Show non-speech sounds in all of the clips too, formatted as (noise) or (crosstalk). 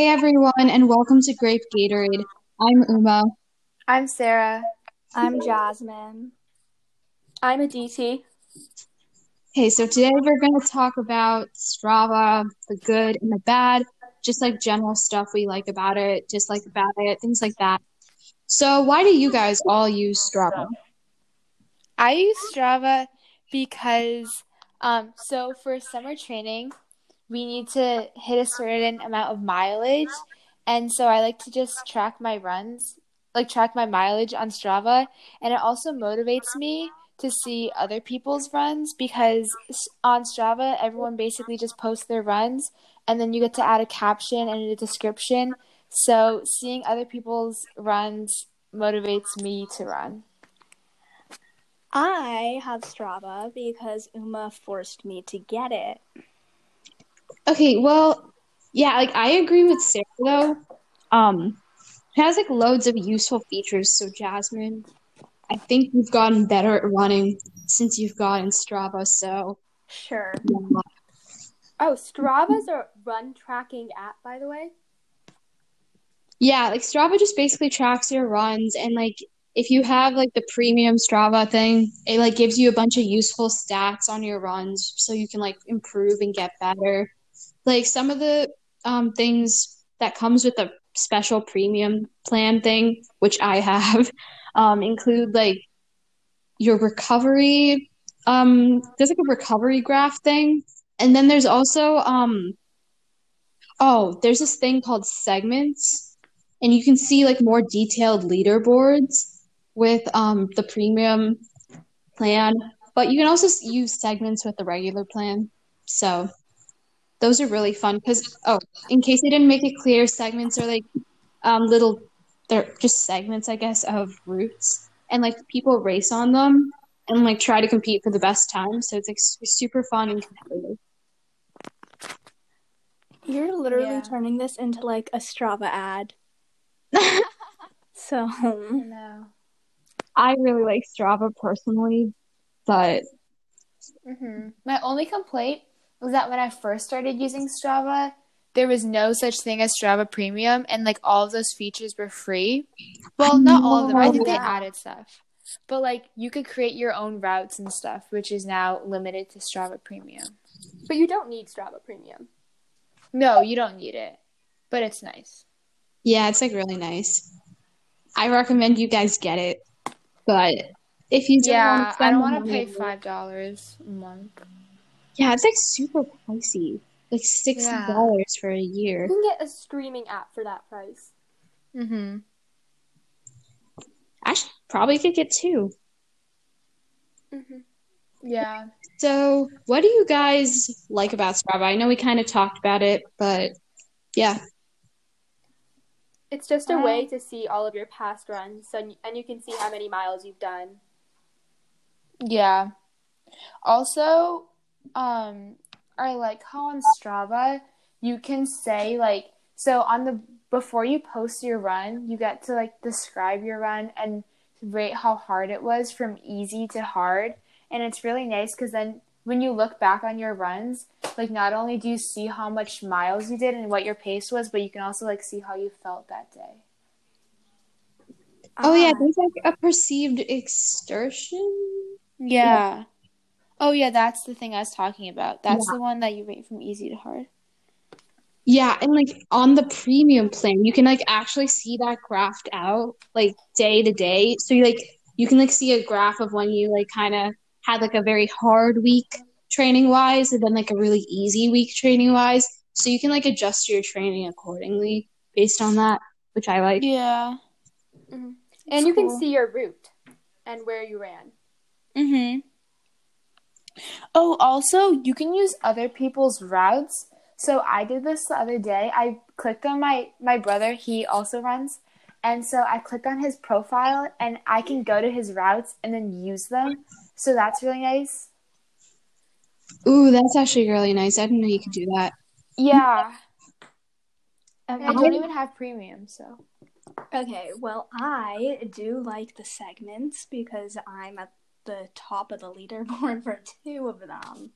Hey everyone, and welcome to Grape Gatorade. I'm Uma. I'm Sarah. I'm Jasmine. I'm Aditi. Hey, so today we're going to talk about Strava, the good and the bad, just like general stuff we like about it, dislike about it, things like that. So, why do you guys all use Strava? I use Strava because, um, so for summer training, we need to hit a certain amount of mileage. And so I like to just track my runs, like track my mileage on Strava. And it also motivates me to see other people's runs because on Strava, everyone basically just posts their runs and then you get to add a caption and a description. So seeing other people's runs motivates me to run. I have Strava because Uma forced me to get it. Okay, well, yeah, like I agree with Sarah though. Um, it has like loads of useful features. So Jasmine, I think you've gotten better at running since you've gotten Strava. So Sure. yeah. Oh, Strava's a run tracking app, by the way. Yeah, like Strava just basically tracks your runs and like if you have like the premium Strava thing, it like gives you a bunch of useful stats on your runs so you can like improve and get better. Like some of the um things that comes with the special premium plan thing, which I have, (laughs) um include like your recovery um there's like a recovery graph thing. And then there's also um oh, there's this thing called segments and you can see like more detailed leaderboards with um the premium plan, but you can also use segments with the regular plan. So those are really fun because oh, in case they didn't make it clear, segments are like um little they're just segments, I guess, of routes, and like people race on them and like try to compete for the best time. So it's like super fun and competitive. You're literally Yeah. turning this into like a Strava ad. (laughs) So, No. I really like Strava personally, but hmm My only complaint was that when I first started using Strava, there was no such thing as Strava Premium, and like all of those features were free. Well, not all of them. I think they added stuff, but like you could create your own routes and stuff, which is now limited to Strava Premium. But you don't need Strava Premium. No, you don't need it, but it's nice. Yeah, it's like really nice. I recommend you guys get it. But if you don't want to Yeah, spend I don't want to pay five dollars a month. Yeah, it's like super pricey. Like sixty Yeah. dollars for a year. You can get a streaming app for that price. Mm-hmm. I should, probably could get two. hmm Yeah. So, what do you guys like about Strava? I know we kind of talked about it, but yeah. It's just a way Um, to see all of your past runs, so, and you can see how many miles you've done. Yeah. Also, um, I like how on Strava you can say like so on the before you post your run, you get to like describe your run and rate how hard it was from easy to hard, and it's really nice because then when you look back on your runs, like not only do you see how much miles you did and what your pace was, but you can also like see how you felt that day. Oh yeah, Ah, there's like a perceived exertion. Yeah. Oh yeah, that's the thing I was talking about. That's Yeah. the one that you rate from easy to hard. Yeah, and like on the premium plan, you can like actually see that graphed out like day to day. So you like you can like see a graph of when you like kind of had like a very hard week training wise and then like a really easy week training wise. So you can like adjust your training accordingly based on that, which I like. Yeah. And It's you cool. can see your route and where you ran. Mhm. Oh, also, you can use other people's routes. So I did this the other day. I clicked on my my brother, he also runs. And so I clicked on his profile and I can go to his routes and then use them. So that's really nice. Ooh, that's actually really nice. I didn't know you could do that. Yeah. And I don't even have premium, so. okay, well, I do like the segments because I'm at the top of the leaderboard for two of them.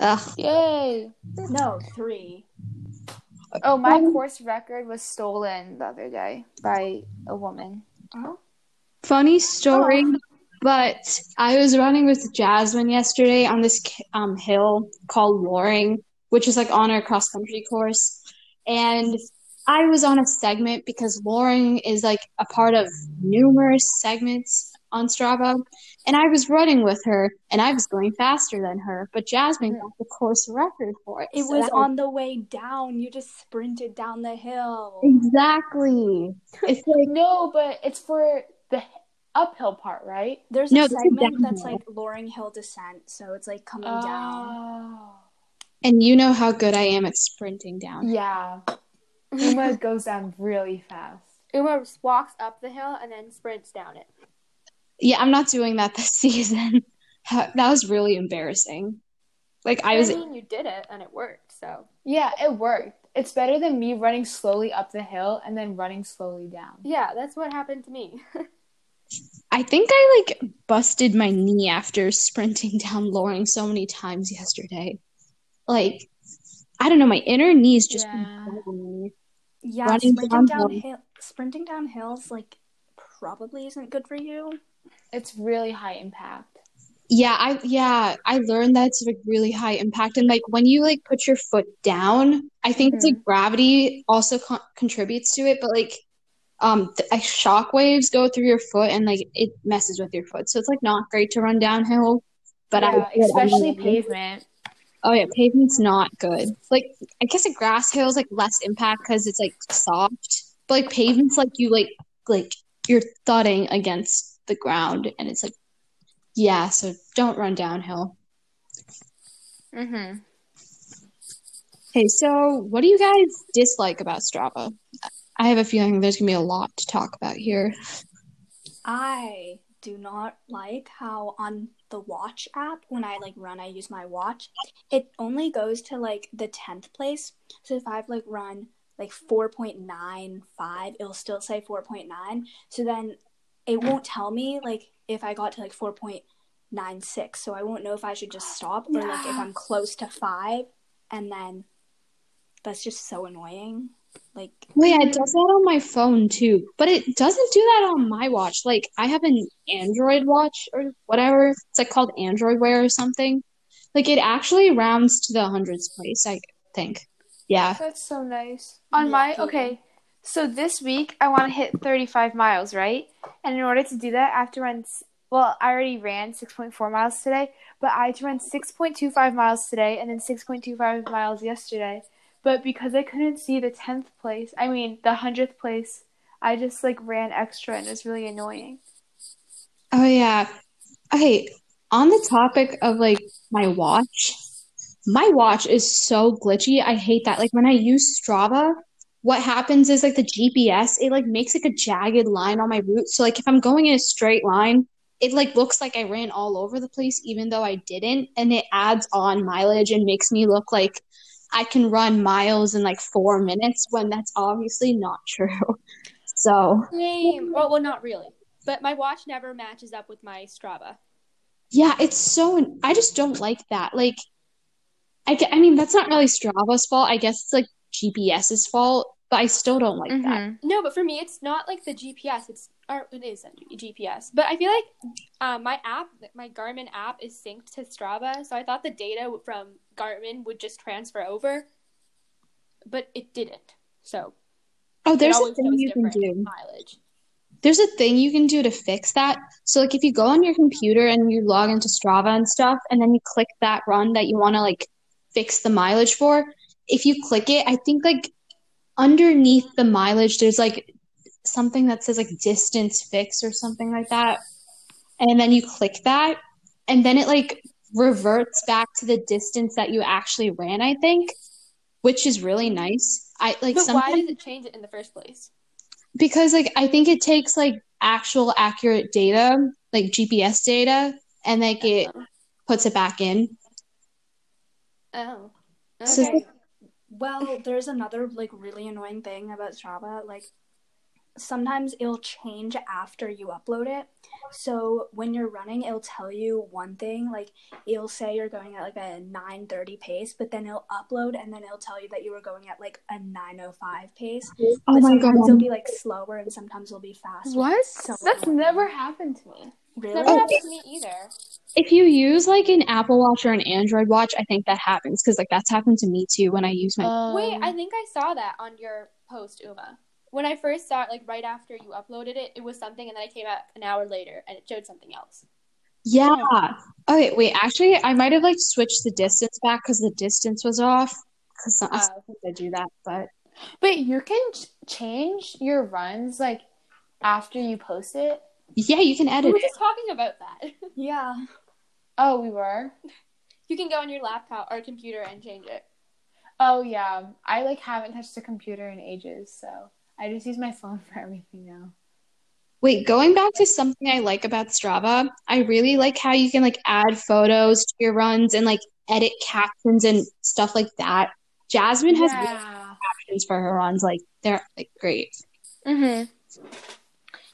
Ugh. Yay. No, three. Oh, my Um, course record was stolen the other day by a woman. Oh, Funny story, but I was running with Jasmine yesterday on this um, hill called Loring, which is like on our cross country course. And I was on a segment because Loring is like a part of numerous segments on Strava. And I was running with her and I was going faster than her, but Jasmine got the course record for it. it So was that on the way down. You just sprinted down the hill. Exactly. (laughs) It's like No, but it's for the uphill part, right? There's No, a this is segment that's like Loring Hill descent, so it's like coming Oh. down. and you know how good I am at sprinting down. Yeah. (laughs) Uma goes down really fast. Uma walks up the hill and then sprints down it. Yeah, I'm not doing that (laughs) this season. (laughs) that was really embarrassing. Like I I, was mean, you did it and it worked. So Yeah, it worked. It's better than me running slowly up the hill and then running slowly down. yeah, that's what happened to me. (laughs) I think I like busted my knee after sprinting down Loring so many times yesterday. Like I don't know, my inner knees just been Yeah. bothering me. Yeah, Running sprinting downhill. down hill, sprinting down hills like probably isn't good for you. It's really high impact. Yeah, I yeah, I learned that it's like really high impact and like when you like put your foot down, I think it's like gravity also con- contributes to it, but like um th- like shock waves go through your foot and like it messes with your foot. So it's like not great to run downhill. But yeah, did especially anyway. pavement. Oh yeah, pavement's not good. Like I guess a grass hill is like less impact because it's like soft, but like pavement's like you like like you're thudding against the ground and it's like yeah. So don't run downhill. Mm-hmm. Hey, so what do you guys dislike about Strava? I have a feeling there's gonna be a lot to talk about here. I do not like how on the watch app when I like run I use my watch it only goes to like the 10th place so if I've like run like 4.95 it'll still say 4.9 so then it won't tell me like if I got to like 4.96 so I won't know if I should just stop or like if I'm close to 5 and then that's just so annoying like Well, yeah, it does that on my phone too, but it doesn't do that on my watch. Like I have an Android watch or whatever. It's like called Android Wear or something. Like it actually rounds to the hundreds place, I think. Yeah. That's so nice. On my Lucky. okay, so this week I want to hit 35 miles, right? And in order to do that, I have to run. Well, I already ran 6.4 miles today, but I had to run 6.25 miles today and then 6.25 miles yesterday. But because I couldn't see the 10th place, I mean the 100th place, I just like ran extra and it was really annoying. Oh yeah. Okay, on the topic of like my watch, my watch is so glitchy. I hate that. Like when I use Strava, what happens is like the GPS, it like makes like a jagged line on my route. So like if I'm going in a straight line, it like looks like I ran all over the place even though I didn't, and it adds on mileage and makes me look like I can run miles in like 4 minutes when that's obviously not true. (laughs) So, Same. Well, well, not really. But my watch never matches up with my Strava. Yeah, it's so. I just don't like that. Like, I, I mean, that's not really Strava's fault. I guess it's like GPS's fault, but I still don't like that. Mhm. No, but for me, it's not like the GPS. It's or it is a GPS. But I feel like um, my app, my Garmin app, is synced to Strava. So I thought the data from Garmin would just transfer over, but it didn't. So Oh, there's a thing you can do. mileage. There's a thing you can do to fix that. So, like, if you go on your computer and you log into Strava and stuff, and then you click that run that you want to like fix the mileage for, if you click it, I think like underneath the mileage, there's like something that says like distance fix or something like that. And then you click that, and then it like reverts back to the distance that you actually ran, I think, which is really nice. I like But why does it change it in the first place? because like I think it takes like actual accurate data, like GPS data, and like it uh-huh. puts it back in. Oh. So- Okay. Well, there's another like really annoying thing about Strava. Like, sometimes it'll change after you upload it. So when you're running, it'll tell you one thing, like it'll say you're going at like a 9:30 pace, but then it'll upload and then it'll tell you that you were going at like a 9:05 pace. Oh but my sometimes god. it'll be like slower and sometimes it'll be faster. What? So That's annoying. never happened to me. Really? Never happened to me either. If you use like an Apple Watch or an Android Watch, I think that happens because like that's happened to me too when I use my. Um, Wait, I think I saw that on your post, Uma. When I first saw it, like right after you uploaded it, it was something, and then I came out an hour later and it showed something else. Yeah. Okay, wait. Actually, I might have like switched the distance back because the distance was off. Because sometimes Oh. I do that, but but you can ch- change your runs like after you post it? yeah, you can edit. We edit were just talking about that. (laughs) Yeah. Oh, we were. you can go on your laptop or computer and change it. Oh yeah, I like haven't touched a computer in ages, so I just use my phone (laughs) for everything now. Wait, going back to something I like about Strava, I really like how you can like add photos to your runs and like edit captions and stuff like that. Jasmine has really captions for her runs, like they're like great. Mhm.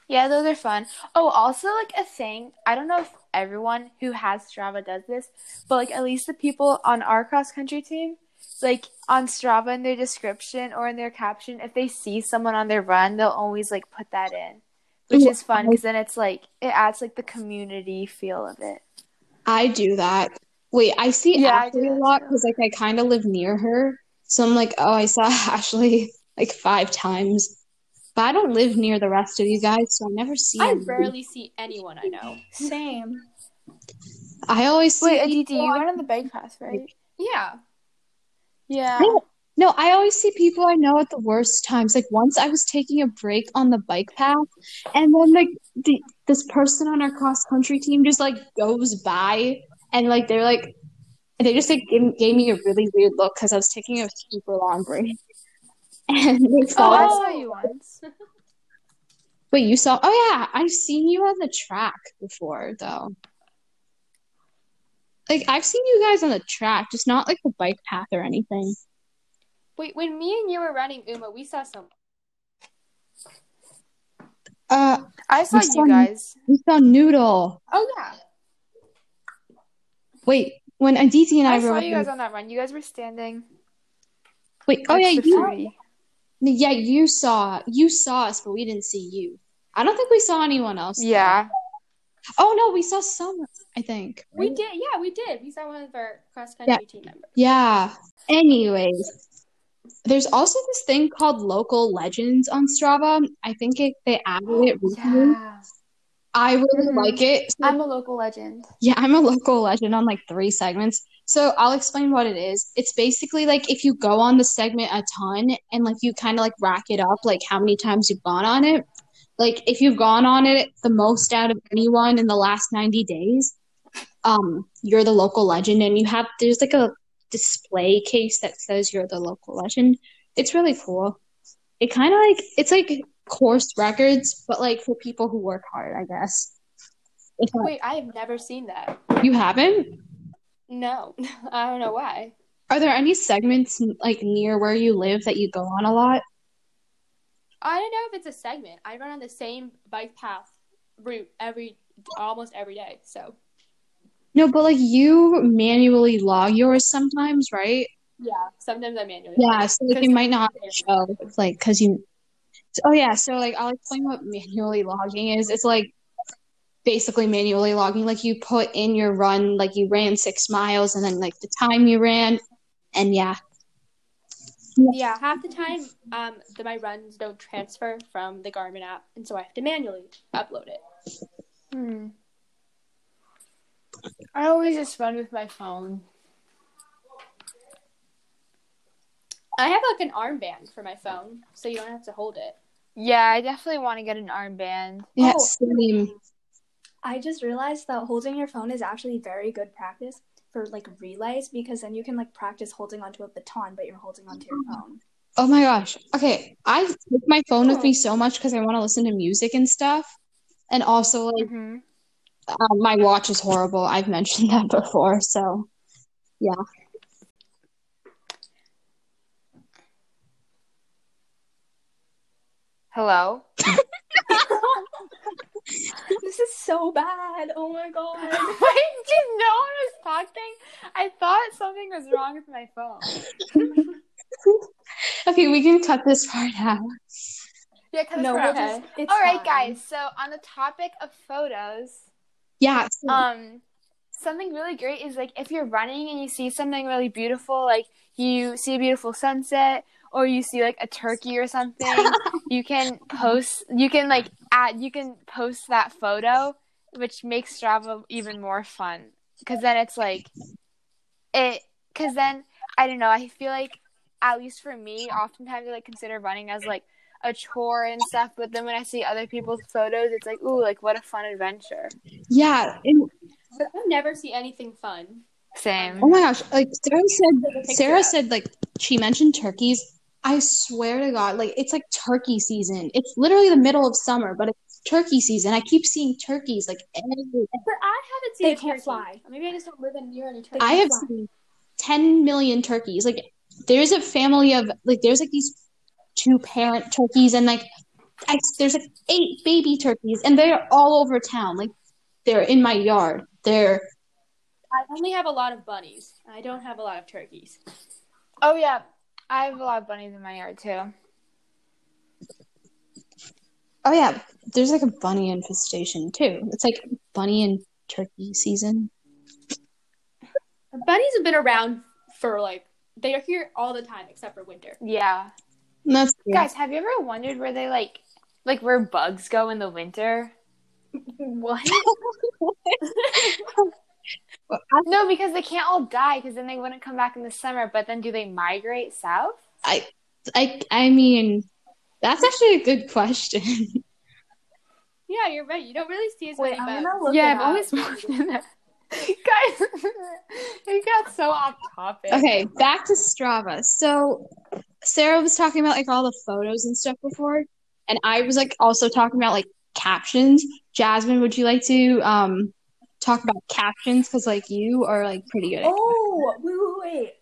Yeah, those are fun. Oh, also like a thing. I don't know if everyone who has Strava does this, but like at least the people on our cross country team, like on Strava in their description or in their caption, if they see someone on their run, they'll always like put that in, which Ooh, is fun because then it's like it adds like the community feel of it. I do that. Wait, I see Yeah, Ashley a lot because like I kind of live near her, so I'm like, oh, I saw (laughs) Ashley like five times, but I don't live near the rest of you guys, so I never see. I anybody. rarely see anyone I know. (laughs) Same. I always see. Wait, Aditi, you I- run on the bike path, right? Yeah. Yeah. No, no, I always see people I know at the worst times. Like once I was taking a break on the bike path, and then like the this person on our cross country team just like goes by, and like they're like, they just like gave, gave me a really weird look because I was taking a super long break, (laughs) and they Oh, I saw you once. (laughs) Wait, you saw? Oh yeah, I've seen you on the track before though. Like I've seen you guys on the track, just not like the bike path or anything. Wait, when me and you were running Uma, we saw someone. Uh, I saw You saw you guys. we saw Noodle. Oh yeah. Wait, when Aditi and I, I were saw running, you guys on that run. You guys were standing. wait, oh yeah, you, Fruity. yeah, you saw, you saw us, but we didn't see you. I don't think we saw anyone else. though. Yeah. Oh no, we saw some. I think. We right? did, yeah, we did. We saw one of our cross country team members. Yeah. Anyways, there's also this thing called local legends on Strava. I think it, they added it (gasps) recently. Yeah. I really Mhm. like it. So- I'm a local legend. Yeah, I'm a local legend on like three segments. So I'll explain what it is. It's basically like if you go on the segment a ton and like you kind of like rack it up, like how many times you've gone on it. Like if you've gone on it the most out of anyone in the last 90 days, um, you're the local legend and you have there's like a display case that says you're the local legend. It's really cool. It kind of like it's like course records, but like for people who work hard, I guess. Wait, I have never seen that. you haven't? No, (laughs) I don't know why. Are there any segments like near where you live that you go on a lot? I don't know if it's a segment. I run on the same bike path route every almost every day. So No, but like you manually log yours sometimes, right? yeah, sometimes I manually. Yeah, so like it might not show like because you. Oh yeah, so like I'll explain what manually logging is. It's like basically manually logging. Like you put in your run, like you ran six miles, and then like the time you ran, and yeah, Yeah, half the time, um, the, my runs don't transfer from the Garmin app, and so I have to manually upload it. Hmm. I always just run with my phone. I have like an armband for my phone, so you don't have to hold it. Yeah, I definitely want to get an armband. yeah, Oh. same. I just realized that holding your phone is actually very good practice for like relays because then you can like practice holding onto a baton, but you're holding onto your phone. Oh my gosh. Okay, I take my phone with me so much because I want to listen to music and stuff, and also like. hmm Um, my watch is horrible. I've mentioned (laughs) that before. So, yeah. Hello. (laughs) this is so bad. Oh my (laughs) god. Wait, did no one was talking? I thought something was wrong with my phone. (laughs) Okay, we can cut this part out. Yeah, because No, we're we'll okay. just, it's All right, fine. guys. So on the topic of photos, Yeah. so- um, something really great is like if you're running and you see something really beautiful, like you see a beautiful sunset or you see like a turkey or something, you can (laughs) post. You can like add. You can post that photo, which makes Strava even more fun because then it's like it. Because then I don't know. I feel like at least for me, oftentimes I like consider running as like a chore and stuff. But then when I see other people's photos, it's like, ooh, like what a fun adventure. yeah. And, But I never see anything fun. Same. oh my gosh, like Sarah said, Sarah said like she mentioned turkeys. I swear to God, like it's like turkey season. It's literally the middle of summer, but it's turkey season. I keep seeing turkeys like everywhere. But I haven't seen They a can't turkey. fly. Maybe I just don't live in near any turkey. I have fly. seen 10 million turkeys. Like, there's a family of, like, there's like these two parent turkeys, and like, I, there's like eight baby turkeys, and they're all over town. Like, they're in my yard. They're, I only have a lot of bunnies. I don't have a lot of turkeys. Oh yeah, I have a lot of bunnies in my yard too. oh yeah, there's like a bunny infestation too. It's like bunny and turkey season. Bunnies have been around for like they are here all the time except for winter. Yeah. And that's Guys, have you ever wondered where they like like where bugs go in the winter? (laughs) What? (laughs) (laughs) No, because they can't all die because then they wouldn't come back in the summer, but then do they migrate south? I, I, I mean, that's actually a good question. (laughs) Yeah, you're right. You don't really see as Wait, many I'm bugs. gonna yeah, I've up. always (laughs) wondered that. Guys, (laughs) we got so off topic. Okay, back to Strava. So Sarah was talking about like all the photos and stuff before, and I was like also talking about like captions. Jasmine, would you like to um talk about captions because like you are like pretty good at Oh, wait, wait, wait.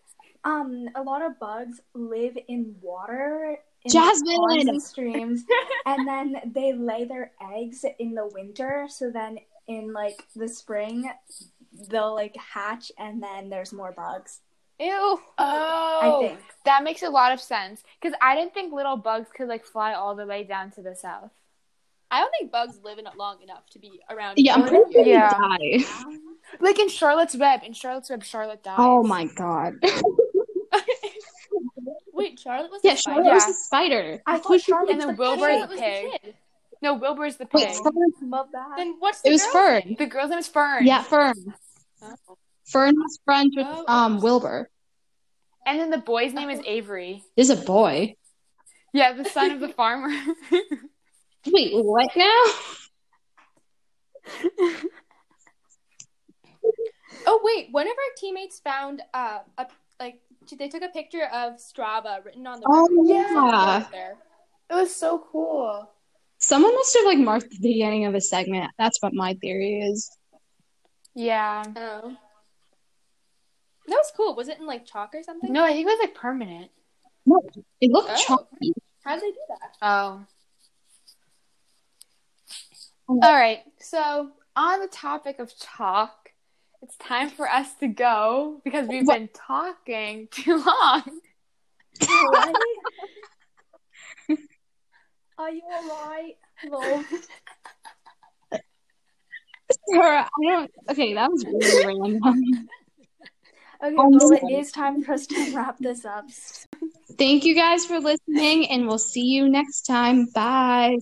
Um, a lot of bugs live in water. In Jasmine! ponds and streams, (laughs) and then they lay their eggs in the winter. So then, in like the spring, they'll like hatch, and then there's more bugs. Ew. Oh, I think. that makes a lot of sense because I didn't think little bugs could like fly all the way down to the south. I don't think bugs live in it long enough to be around. Yeah, I'm pretty sure Yeah. you die. (laughs) Like in Charlotte's Web, in Charlotte's Web, Charlotte dies. Oh my god. (laughs) Wait, Charlotte was yeah, a Charlotte spider? was a spider. I thought Charlotte And then was Wilbur the the Charlotte was pig. the kid. No, Wilbur's the Wait, pig. Fern, Love that. Then what's the it was girl's Fern. name? The girl's name is Fern. Yeah, Fern. Oh. Fern was friends with Oh. um Wilbur. And then the boy's name is Avery. Is a boy. Yeah, the son of the farmer. (laughs) Wait, what now? (laughs) Oh wait, one of our teammates found uh, a like they took a picture of Strava written on the Oh, river. yeah. There. it was so cool. Someone must have like marked the beginning of a segment. That's what my theory is. Yeah. Oh. That was cool. Was it in like chalk or something? No, I think it was like permanent. No, it looked Oh. chalky. How did they do that? Oh. All right. So, on the topic of talk, it's time for us to go because we've What? been talking (laughs) too long. Are you alright? Hello. Sarah, I don't. Okay, that was really (laughs) random. Okay, well, it is time for us to wrap this up. Thank you guys for listening, and we'll see you next time. Bye.